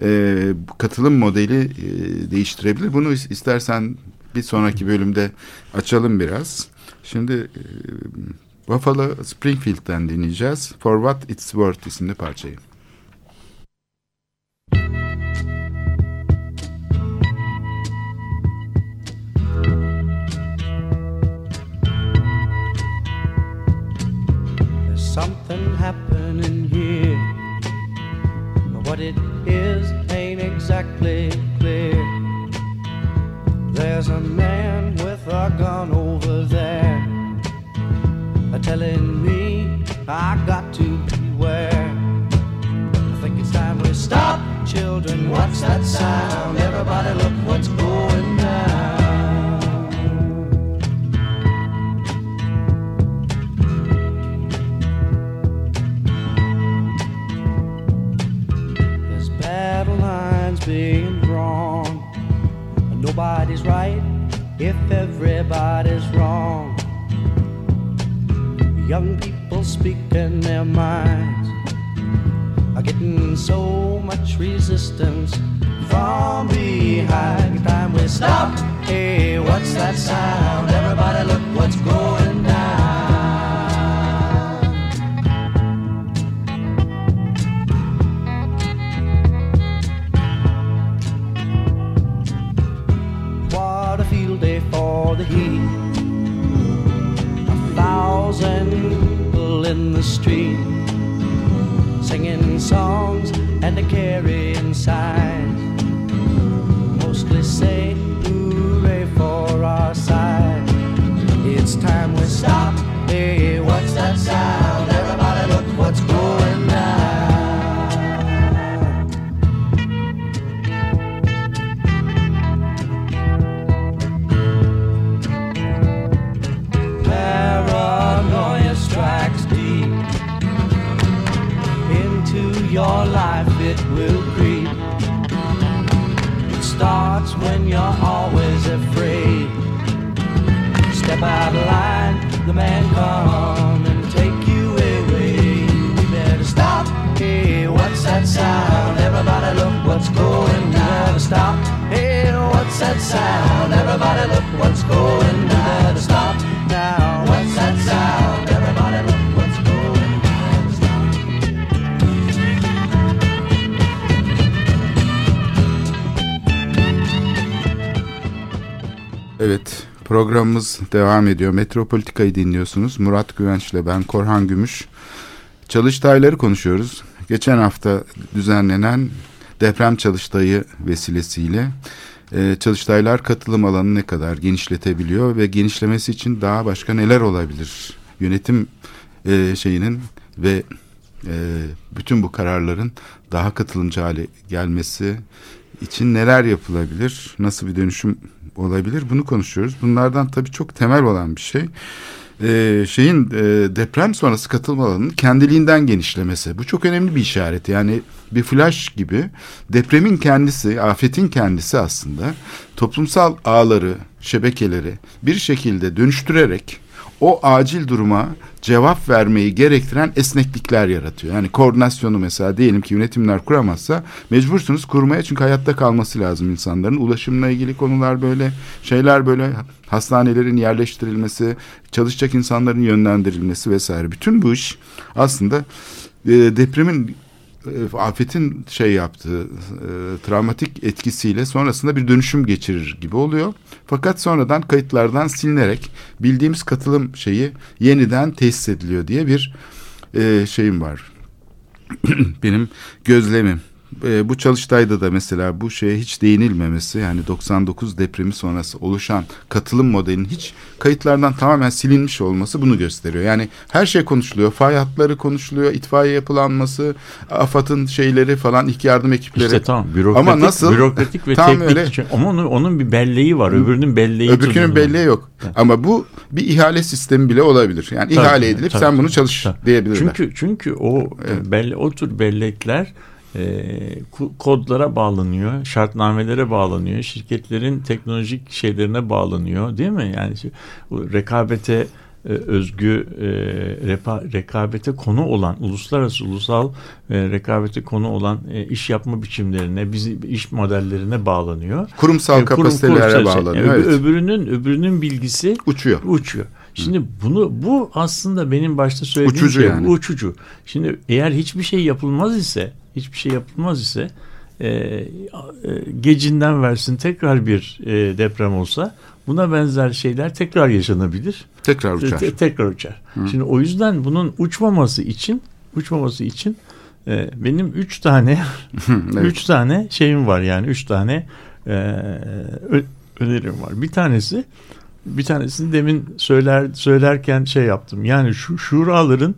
E, katılım modeli e, değiştirebilir. Bunu istersen bir sonraki bölümde açalım biraz. Şimdi e, Buffalo Springfield'den dinleyeceğiz. For What It's Worth isimli parçayı. Something happening here. But What it is ain't exactly clear. There's a man with a gun What's that sound? Everybody, look what's going down. There's battle lines being drawn. Nobody's right if everybody's wrong. Young people speaking their minds getting so much resistance from behind. Time we stop. Hey, what's that sound? Everybody, look what's going it will creep. It starts when you're always afraid. Step out of line, the man come and take you away. You better stop. Hey, what's that sound? Everybody look what's going down. Stop. Hey, what's that sound? Everybody look what's going down. Stop Evet programımız devam ediyor. Metropolitika'yı dinliyorsunuz. Murat Güvenç ile ben Korhan Gümüş. Çalıştayları konuşuyoruz. Geçen hafta düzenlenen deprem çalıştayı vesilesiyle e, Çalıştaylar katılım alanını ne kadar genişletebiliyor ve genişlemesi için daha başka neler olabilir? Yönetim e, şeyinin ve e, bütün bu kararların daha katılımcı hale gelmesi için neler yapılabilir? Nasıl bir dönüşüm olabilir? Bunu konuşuyoruz. Bunlardan tabii çok temel olan bir şey. Ee, şeyin e, deprem sonrası katılım alanının kendiliğinden genişlemesi. Bu çok önemli bir işaret. Yani bir flash gibi depremin kendisi, afetin kendisi aslında toplumsal ağları, şebekeleri bir şekilde dönüştürerek o acil duruma cevap vermeyi gerektiren esneklikler yaratıyor. Yani koordinasyonu mesela diyelim ki yönetimler kuramazsa mecbursunuz kurmaya çünkü hayatta kalması lazım insanların. Ulaşımla ilgili konular böyle, şeyler böyle hastanelerin yerleştirilmesi, çalışacak insanların yönlendirilmesi vesaire. Bütün bu iş aslında e, depremin afetin şey yaptığı e, travmatik etkisiyle sonrasında bir dönüşüm geçirir gibi oluyor. Fakat sonradan kayıtlardan silinerek bildiğimiz katılım şeyi yeniden tesis ediliyor diye bir e, şeyim var. <clears throat> Benim gözlemim e, bu çalıştayda da mesela bu şeye hiç değinilmemesi yani 99 depremi sonrası oluşan katılım modelinin hiç kayıtlardan tamamen silinmiş olması bunu gösteriyor. Yani her şey konuşuluyor. Fay hatları konuşuluyor. itfaiye yapılanması, AFAD'ın şeyleri falan ilk yardım ekipleri. İşte tamam bürokratik, Ama nasıl? bürokratik ve <laughs> Tam teknik. öyle. için- Ama onun, onun bir belleği var. Öbürünün belleği. Öbürkünün belleği yok. Ama bu bir ihale sistemi bile olabilir. Yani Tabii, ihale edilip tabii, sen bunu çalış tabii. diyebilirler. Çünkü çünkü o Evet. belle, o tür bellekler e, kodlara bağlanıyor, şartnamelere bağlanıyor, şirketlerin teknolojik şeylerine bağlanıyor, değil mi? Yani rekabete e, özgü e, repa- rekabete konu olan uluslararası ulusal e, rekabete konu olan e, iş yapma biçimlerine, bizi iş modellerine bağlanıyor. kurumsal E, kurum- kapasitelere kurumsal şey. bağlanıyor. Yani öbür- evet. Öbürünün öbürünün bilgisi Uçuyor. uçuyor. Şimdi bunu bu aslında benim başta söylediğim Uçucu şey yani. uçucu. Şimdi eğer hiçbir şey yapılmaz ise hiçbir şey yapılmaz ise e, e, gecinden versin tekrar bir e, deprem olsa buna benzer şeyler tekrar yaşanabilir. Tekrar uçar. Te- tekrar uçar. Şimdi o yüzden bunun uçmaması için uçmaması için e, benim üç tane <laughs> <laughs> Evet. üç tane şeyim var yani üç tane e, ö- önerim var. Bir tanesi bir tanesini demin söyler söylerken şey yaptım. Yani şu şuraların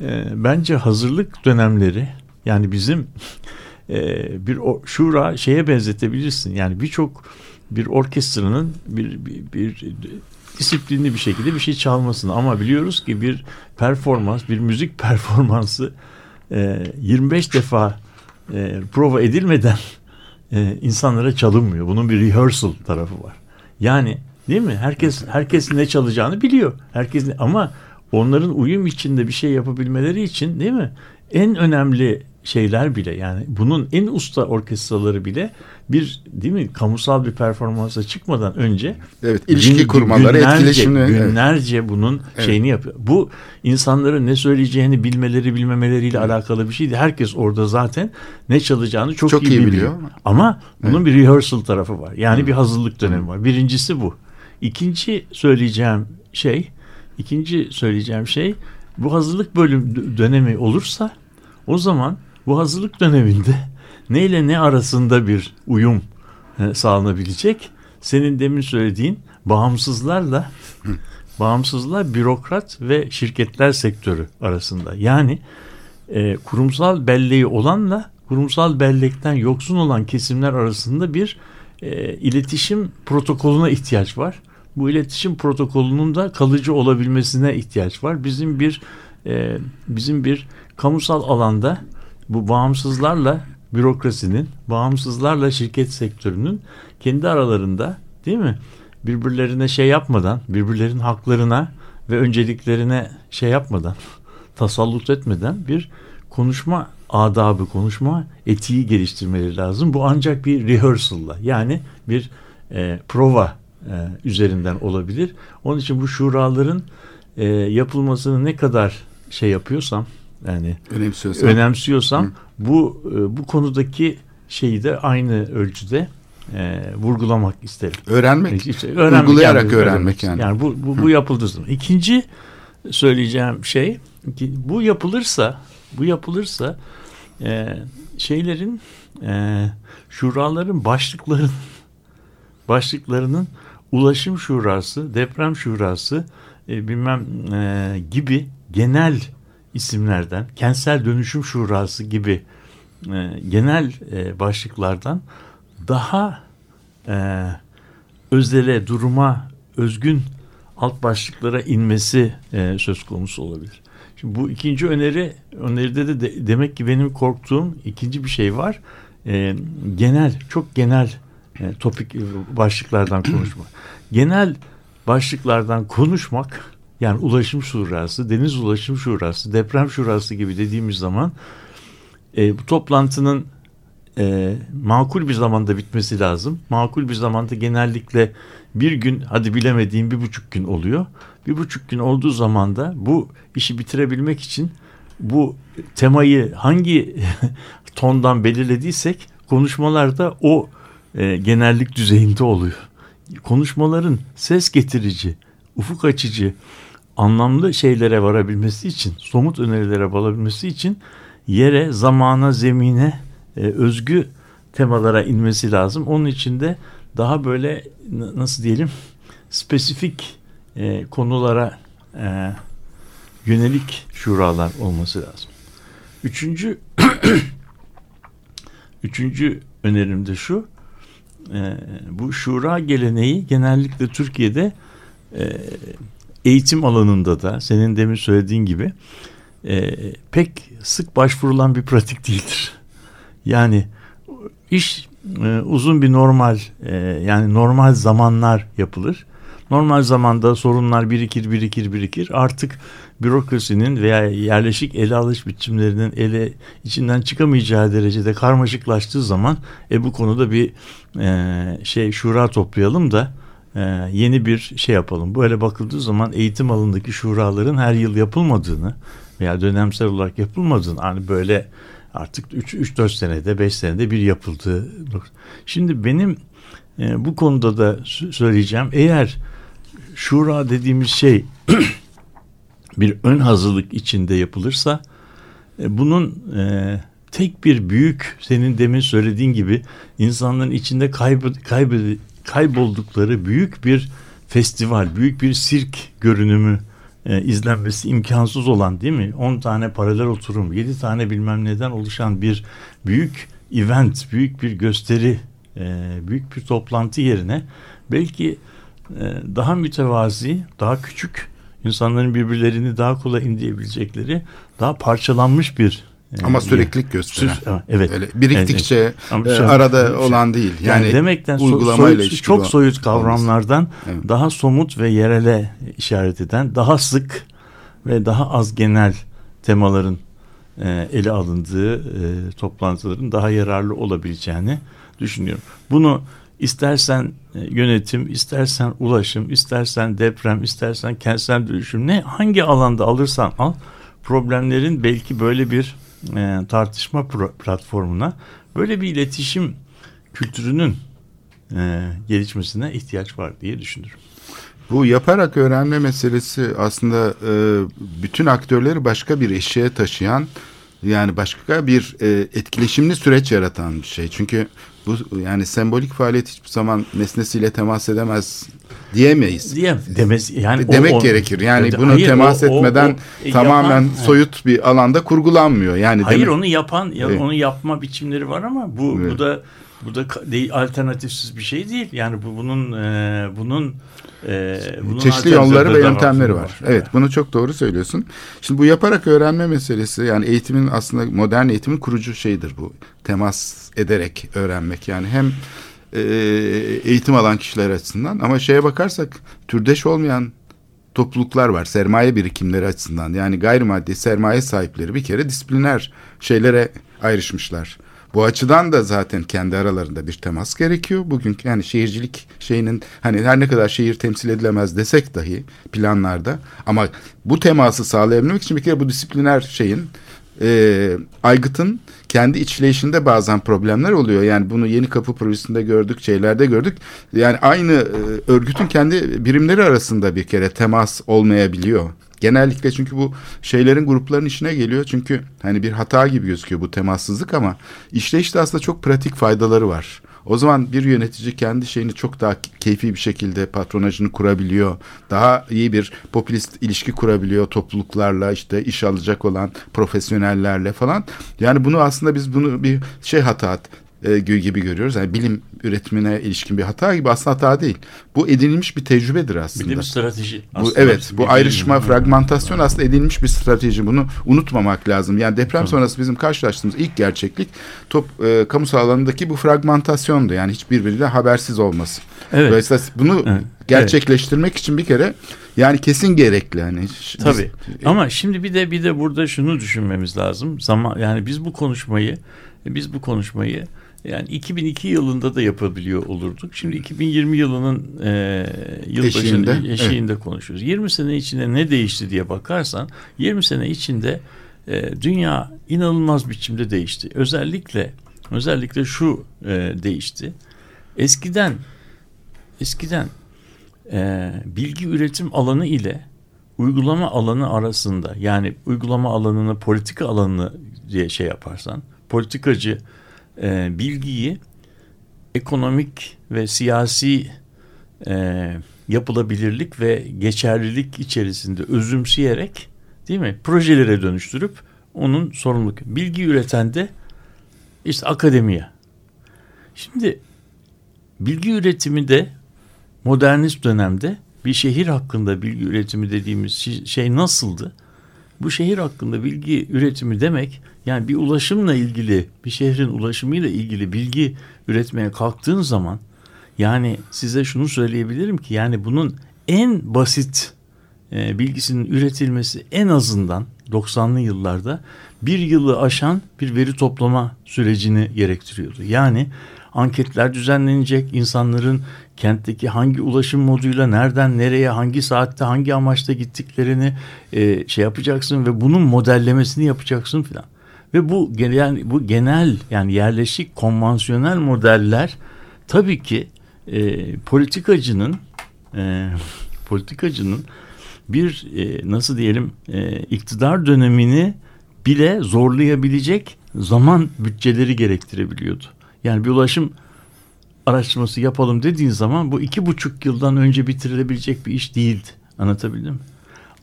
e, bence hazırlık dönemleri yani bizim e, bir o, şura şeye benzetebilirsin. Yani birçok bir orkestranın bir, bir, bir disiplinli bir şekilde bir şey çalmasını ama biliyoruz ki bir performans, bir müzik performansı e, 25 defa e, prova edilmeden e, insanlara çalınmıyor. Bunun bir rehearsal tarafı var. Yani değil mi? Herkes herkes ne çalacağını biliyor. Herkes ne- ama onların uyum içinde bir şey yapabilmeleri için değil mi? En önemli şeyler bile yani bunun en usta orkestraları bile bir değil mi kamusal bir performansa çıkmadan önce Evet, ilişki gün- kurmaları, günlerce, etkileşimini. evet. Günlerce bunun Evet. şeyini yapıyor. Bu insanların ne söyleyeceğini bilmeleri bilmemeleriyle alakalı bir şeydi. Herkes orada zaten ne çalacağını çok, Çok iyi, iyi biliyor. biliyor. Ama bunun bir rehearsal tarafı var. Yani bir hazırlık dönemi var. Birincisi bu. İkinci söyleyeceğim şey, ikinci söyleyeceğim şey bu hazırlık bölüm dönemi olursa o zaman bu hazırlık döneminde <laughs> ne ile ne arasında bir uyum e, sağlanabilecek? Senin demin söylediğin bağımsızlarla <laughs> bağımsızlar bürokrat ve şirketler sektörü arasında. Yani e, kurumsal belleği olanla kurumsal bellekten yoksun olan kesimler arasında bir e, iletişim protokolüne ihtiyaç var. Bu iletişim protokolünün de kalıcı olabilmesine ihtiyaç var. Bizim bir e, bizim bir kamusal alanda bu bağımsızlarla bürokrasinin, bağımsızlarla şirket sektörünün kendi aralarında değil mi? Birbirlerine şey yapmadan, birbirlerinin haklarına ve önceliklerine şey yapmadan, <laughs> tasallut etmeden bir konuşma adabı, konuşma etiği geliştirmeleri lazım. Bu ancak bir rehearsal'la yani bir e, prova üzerinden olabilir. Onun için bu şuraların e, yapılmasını ne kadar şey yapıyorsam yani Önemsiyorsan. önemsiyorsam bu e, bu konudaki şeyi de aynı ölçüde e, vurgulamak isterim. Öğrenmek. İşte öğrenmek, Uygulayarak yani, öğrenmek yani. Yani bu bu, bu yapıldığı zaman. İkinci söyleyeceğim şey ki bu yapılırsa bu yapılırsa e, şeylerin e, şuraların başlıkların başlıklarının ulaşım şurası, deprem şurası e, bilmem e, gibi genel isimlerden, kentsel dönüşüm şurası gibi e, genel e, başlıklardan daha e, özele, duruma özgün alt başlıklara inmesi e, söz konusu olabilir. Şimdi bu ikinci öneri, öneride de, de demek ki benim korktuğum ikinci bir şey var. E, genel, çok genel e, topik e, başlıklardan konuşmak. <clears throat> genel başlıklardan konuşmak yani ulaşım şurası, deniz ulaşım şurası, deprem şurası gibi dediğimiz zaman e, bu toplantının e, makul bir zamanda bitmesi lazım. Makul bir zamanda genellikle bir gün hadi bilemediğim bir buçuk gün oluyor. Bir buçuk gün olduğu zaman da bu işi bitirebilmek için bu temayı hangi <laughs> tondan belirlediysek konuşmalarda o e, genellik düzeyinde oluyor. Konuşmaların ses getirici, ufuk açıcı, anlamlı şeylere varabilmesi için, somut önerilere varabilmesi için yere, zamana, zemine e, özgü temalara inmesi lazım. Onun için de daha böyle nasıl diyelim spesifik e, konulara e, yönelik şuralar olması lazım. Üçüncü <clears throat> üçüncü önerim de şu e, bu şura geleneği genellikle Türkiye'de e, eğitim alanında da senin demin söylediğin gibi e, pek sık başvurulan bir pratik <laughs> değildir. Yani iş e, uzun bir normal e, yani normal zamanlar yapılır. Normal zamanda sorunlar birikir birikir birikir. Artık bürokrasinin veya yerleşik ele alış biçimlerinin ele içinden çıkamayacağı derecede karmaşıklaştığı zaman e, bu konuda bir e, şey şura toplayalım da e, yeni bir şey yapalım. Böyle bakıldığı zaman eğitim alanındaki şuraların her yıl yapılmadığını veya dönemsel olarak yapılmadığını hani böyle artık 3-4 senede 5 senede bir yapıldığı. Şimdi benim e, bu konuda da söyleyeceğim eğer şura dediğimiz şey <clears throat> bir ön hazırlık içinde yapılırsa e, bunun e, tek bir büyük senin demin söylediğin gibi insanların içinde kayb kayb kayboldukları büyük bir festival, büyük bir sirk görünümü e, izlenmesi imkansız olan değil mi? 10 tane paralel oturum, 7 tane bilmem neden oluşan bir büyük event, büyük bir gösteri, e, büyük bir toplantı yerine belki e, daha mütevazi, daha küçük insanların birbirlerini daha kolay indirebilecekleri daha parçalanmış bir ama süreklilik gösteren. Sür, evet. Öyle biriktikçe evet. E, arada şey, olan değil. Yani, yani demekten uygulamayla soyut, çok soyut kavramlardan evet. daha somut ve yerele işaret eden, daha sık ve daha az genel temaların e, ele alındığı e, toplantıların daha yararlı olabileceğini düşünüyorum. Bunu İstersen e, yönetim, istersen ulaşım, istersen deprem, istersen kentsel dönüşüm ne hangi alanda alırsan al problemlerin belki böyle bir e, tartışma platformuna böyle bir iletişim kültürünün e, gelişmesine ihtiyaç var diye düşünürüm. Bu yaparak öğrenme meselesi aslında e, bütün aktörleri başka bir eşiğe taşıyan yani başka bir e, etkileşimli süreç yaratan bir şey. Çünkü bu yani sembolik faaliyet hiçbir zaman nesnesiyle temas edemez diyemeyiz. Diyem, demez yani demek o, gerekir. Yani o, bunu hayır, temas o, etmeden o, o, tamamen yapan, soyut bir alanda kurgulanmıyor. Yani Hayır demek, onu yapan evet. onu yapma biçimleri var ama bu evet. bu da bu da değil, alternatifsiz bir şey değil. Yani bu bunun e, bunun e, bunun çeşitli yolları ve yöntemleri var. var. Evet, bunu çok doğru söylüyorsun. Şimdi bu yaparak öğrenme meselesi yani eğitimin aslında modern eğitimin kurucu şeyidir bu. Temas ederek öğrenmek. Yani hem e, eğitim alan kişiler açısından ama şeye bakarsak türdeş olmayan topluluklar var. Sermaye birikimleri açısından. Yani gayrimaddi sermaye sahipleri bir kere disipliner şeylere ayrışmışlar. Bu açıdan da zaten kendi aralarında bir temas gerekiyor. Bugün yani şehircilik şeyinin hani her ne kadar şehir temsil edilemez desek dahi planlarda ama bu teması sağlayabilmek için bir kere bu disipliner şeyin e, aygıtın kendi içleyişinde bazen problemler oluyor. Yani bunu yeni kapı projesinde gördük, şeylerde gördük. Yani aynı e, örgütün kendi birimleri arasında bir kere temas olmayabiliyor. Genellikle çünkü bu şeylerin grupların içine geliyor. Çünkü hani bir hata gibi gözüküyor bu temassızlık ama işleyişte aslında çok pratik faydaları var. O zaman bir yönetici kendi şeyini çok daha keyfi bir şekilde patronajını kurabiliyor. Daha iyi bir popülist ilişki kurabiliyor topluluklarla işte iş alacak olan profesyonellerle falan. Yani bunu aslında biz bunu bir şey hata e, gibi görüyoruz. Yani bilim üretimine ilişkin bir hata gibi aslında hata değil. Bu edinilmiş bir tecrübedir aslında. Bilim strateji. Bu, evet bu ayrışma, fragmentasyon aslında edinilmiş bir strateji. Bunu unutmamak lazım. Yani deprem Tabii. sonrası bizim karşılaştığımız ilk gerçeklik top e, kamusal alanındaki bu fragmentasyondu. Yani hiç birbiriyle habersiz olması. Evet. Dolayısıyla bunu evet. gerçekleştirmek evet. için bir kere yani kesin gerekli yani. Tabii. Biz, Ama şimdi bir de bir de burada şunu düşünmemiz lazım. Zaman yani biz bu konuşmayı biz bu konuşmayı yani 2002 yılında da yapabiliyor olurduk. Şimdi 2020 yılının e, yılbaşının eşiğinde, eşiğinde evet. konuşuyoruz. 20 sene içinde ne değişti diye bakarsan 20 sene içinde e, dünya inanılmaz biçimde değişti. Özellikle özellikle şu e, değişti. Eskiden eskiden e, bilgi üretim alanı ile uygulama alanı arasında yani uygulama alanını politika alanını diye şey yaparsan politikacı e, bilgiyi ekonomik ve siyasi e, yapılabilirlik ve geçerlilik içerisinde özümseyerek değil mi projelere dönüştürüp onun sorumluluk bilgi üreten de işte akademiye. Şimdi bilgi üretimi de modernist dönemde bir şehir hakkında bilgi üretimi dediğimiz şey nasıldı? Bu şehir hakkında bilgi üretimi demek yani bir ulaşımla ilgili bir şehrin ulaşımıyla ilgili bilgi üretmeye kalktığın zaman yani size şunu söyleyebilirim ki yani bunun en basit e, bilgisinin üretilmesi en azından 90'lı yıllarda bir yılı aşan bir veri toplama sürecini gerektiriyordu. Yani anketler düzenlenecek, insanların kentteki hangi ulaşım moduyla nereden nereye hangi saatte hangi amaçta gittiklerini e, şey yapacaksın ve bunun modellemesini yapacaksın filan. Ve bu genel bu genel yani yerleşik konvansiyonel modeller tabii ki e, politikacının e, <laughs> politikacının bir e, nasıl diyelim e, iktidar dönemini bile zorlayabilecek zaman bütçeleri gerektirebiliyordu. Yani bir ulaşım araştırması yapalım dediğin zaman bu iki buçuk yıldan önce bitirilebilecek bir iş değildi. Anlatabildim mi?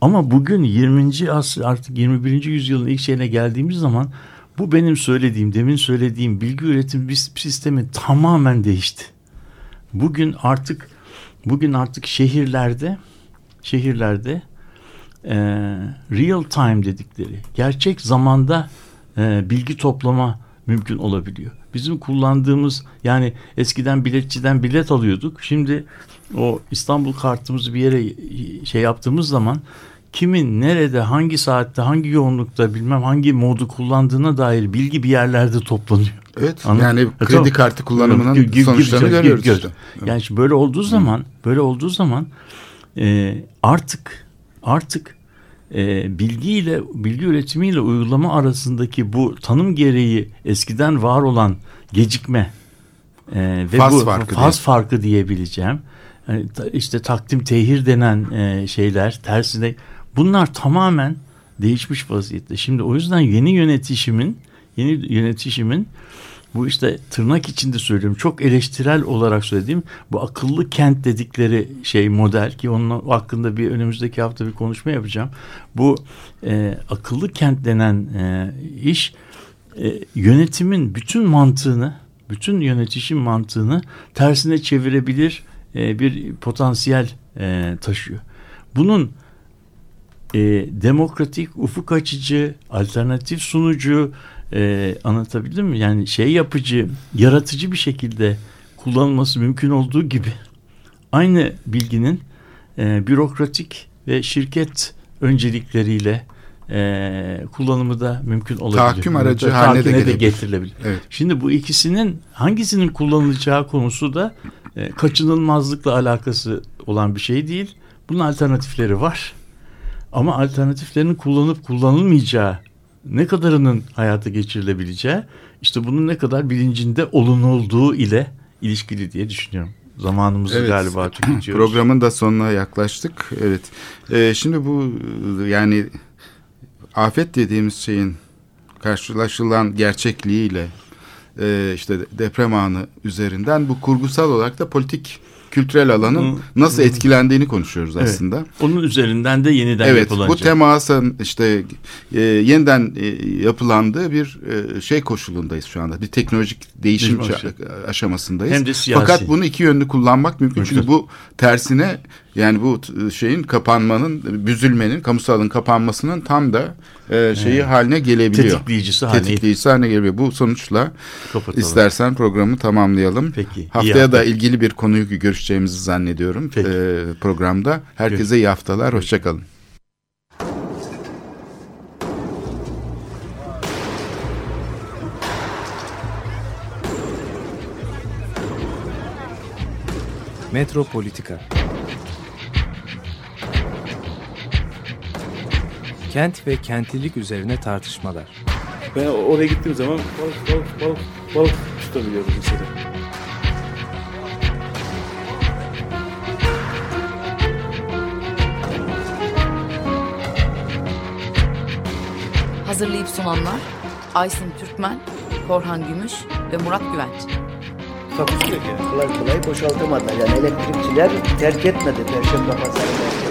Ama bugün 20. asır artık 21. yüzyılın ilk şeyine geldiğimiz zaman bu benim söylediğim, demin söylediğim bilgi üretim sistemi tamamen değişti. Bugün artık bugün artık şehirlerde şehirlerde e, real time dedikleri gerçek zamanda e, bilgi toplama mümkün olabiliyor. Bizim kullandığımız yani eskiden biletçiden bilet alıyorduk. Şimdi o İstanbul kartımızı bir yere şey yaptığımız zaman kimin nerede hangi saatte hangi yoğunlukta bilmem hangi modu kullandığına dair bilgi bir yerlerde toplanıyor. Evet Anladın? yani e, kredi tamam. kartı kullanımının gibi, sonuçlarını gibi, görüyoruz. Gibi, işte. Yani böyle olduğu zaman böyle olduğu zaman e, artık artık e, bilgiyle bilgi üretimiyle uygulama arasındaki bu tanım gereği eskiden var olan gecikme e, ve faz bu farkı faz diye. farkı diyebileceğim. Yani, işte takdim tehir denen e, şeyler tersine bunlar tamamen değişmiş vaziyette. Şimdi o yüzden yeni yönetişimin yeni yönetişimin bu işte tırnak içinde söylüyorum çok eleştirel olarak söylediğim bu akıllı kent dedikleri şey model ki onun hakkında bir önümüzdeki hafta bir konuşma yapacağım. Bu e, akıllı kent denen e, iş e, yönetimin bütün mantığını bütün yönetişim mantığını tersine çevirebilir e, bir potansiyel e, taşıyor. Bunun e, demokratik, ufuk açıcı, alternatif sunucu, e, anlatabildim mi? Yani şey yapıcı, yaratıcı bir şekilde kullanılması mümkün olduğu gibi aynı bilginin e, bürokratik ve şirket öncelikleriyle e, kullanımı da mümkün olabilir. Tahakküm aracı Burada, haline de, de getirilebilir. Evet. Şimdi bu ikisinin hangisinin kullanılacağı konusu da e, kaçınılmazlıkla alakası olan bir şey değil. Bunun alternatifleri var. Ama alternatiflerin kullanıp kullanılmayacağı ne kadarının hayata geçirilebileceği işte bunun ne kadar bilincinde olunulduğu ile ilişkili diye düşünüyorum. Zamanımızı evet, galiba tüketiyoruz. <clears throat> Programın da sonuna yaklaştık. Evet. Ee, şimdi bu yani afet dediğimiz şeyin karşılaşılan gerçekliğiyle e, işte deprem anı üzerinden bu kurgusal olarak da politik kültürel alanın nasıl etkilendiğini konuşuyoruz Evet. aslında. Onun üzerinden de yeniden Evet yapılacak. bu temasın işte e, yeniden e, yapılandığı bir e, şey koşulundayız şu anda. Bir teknolojik değişim aşamasındayız. Hem de siyasi. Fakat bunu iki yönlü kullanmak mümkün. Mümkün. Çünkü bu tersine yani bu şeyin kapanmanın, büzülmenin, kamusalın kapanmasının tam da e, şeyi haline gelebiliyor. Tetikleyicisi haline Tetikleyicisi haline gelebiliyor. Bu sonuçla Kapatalım. istersen programı tamamlayalım. Peki, iyi Haftaya da ilgili bir konuyu görüşeceğimizi zannediyorum Peki. e, programda. Herkese iyi haftalar. Hoşçakalın. Metropolitika Kent ve kentlilik üzerine tartışmalar. Ben oraya gittiğim zaman balık balık balık balık tutabiliyorum mesela. Hazırlayıp sunanlar Aysin Türkmen, Korhan Gümüş ve Murat Güvenç. Takusuyor ki. Kolay kolay boşaltamadılar. Yani elektrikçiler terk etmedi Perşembe Pazarı merkezini.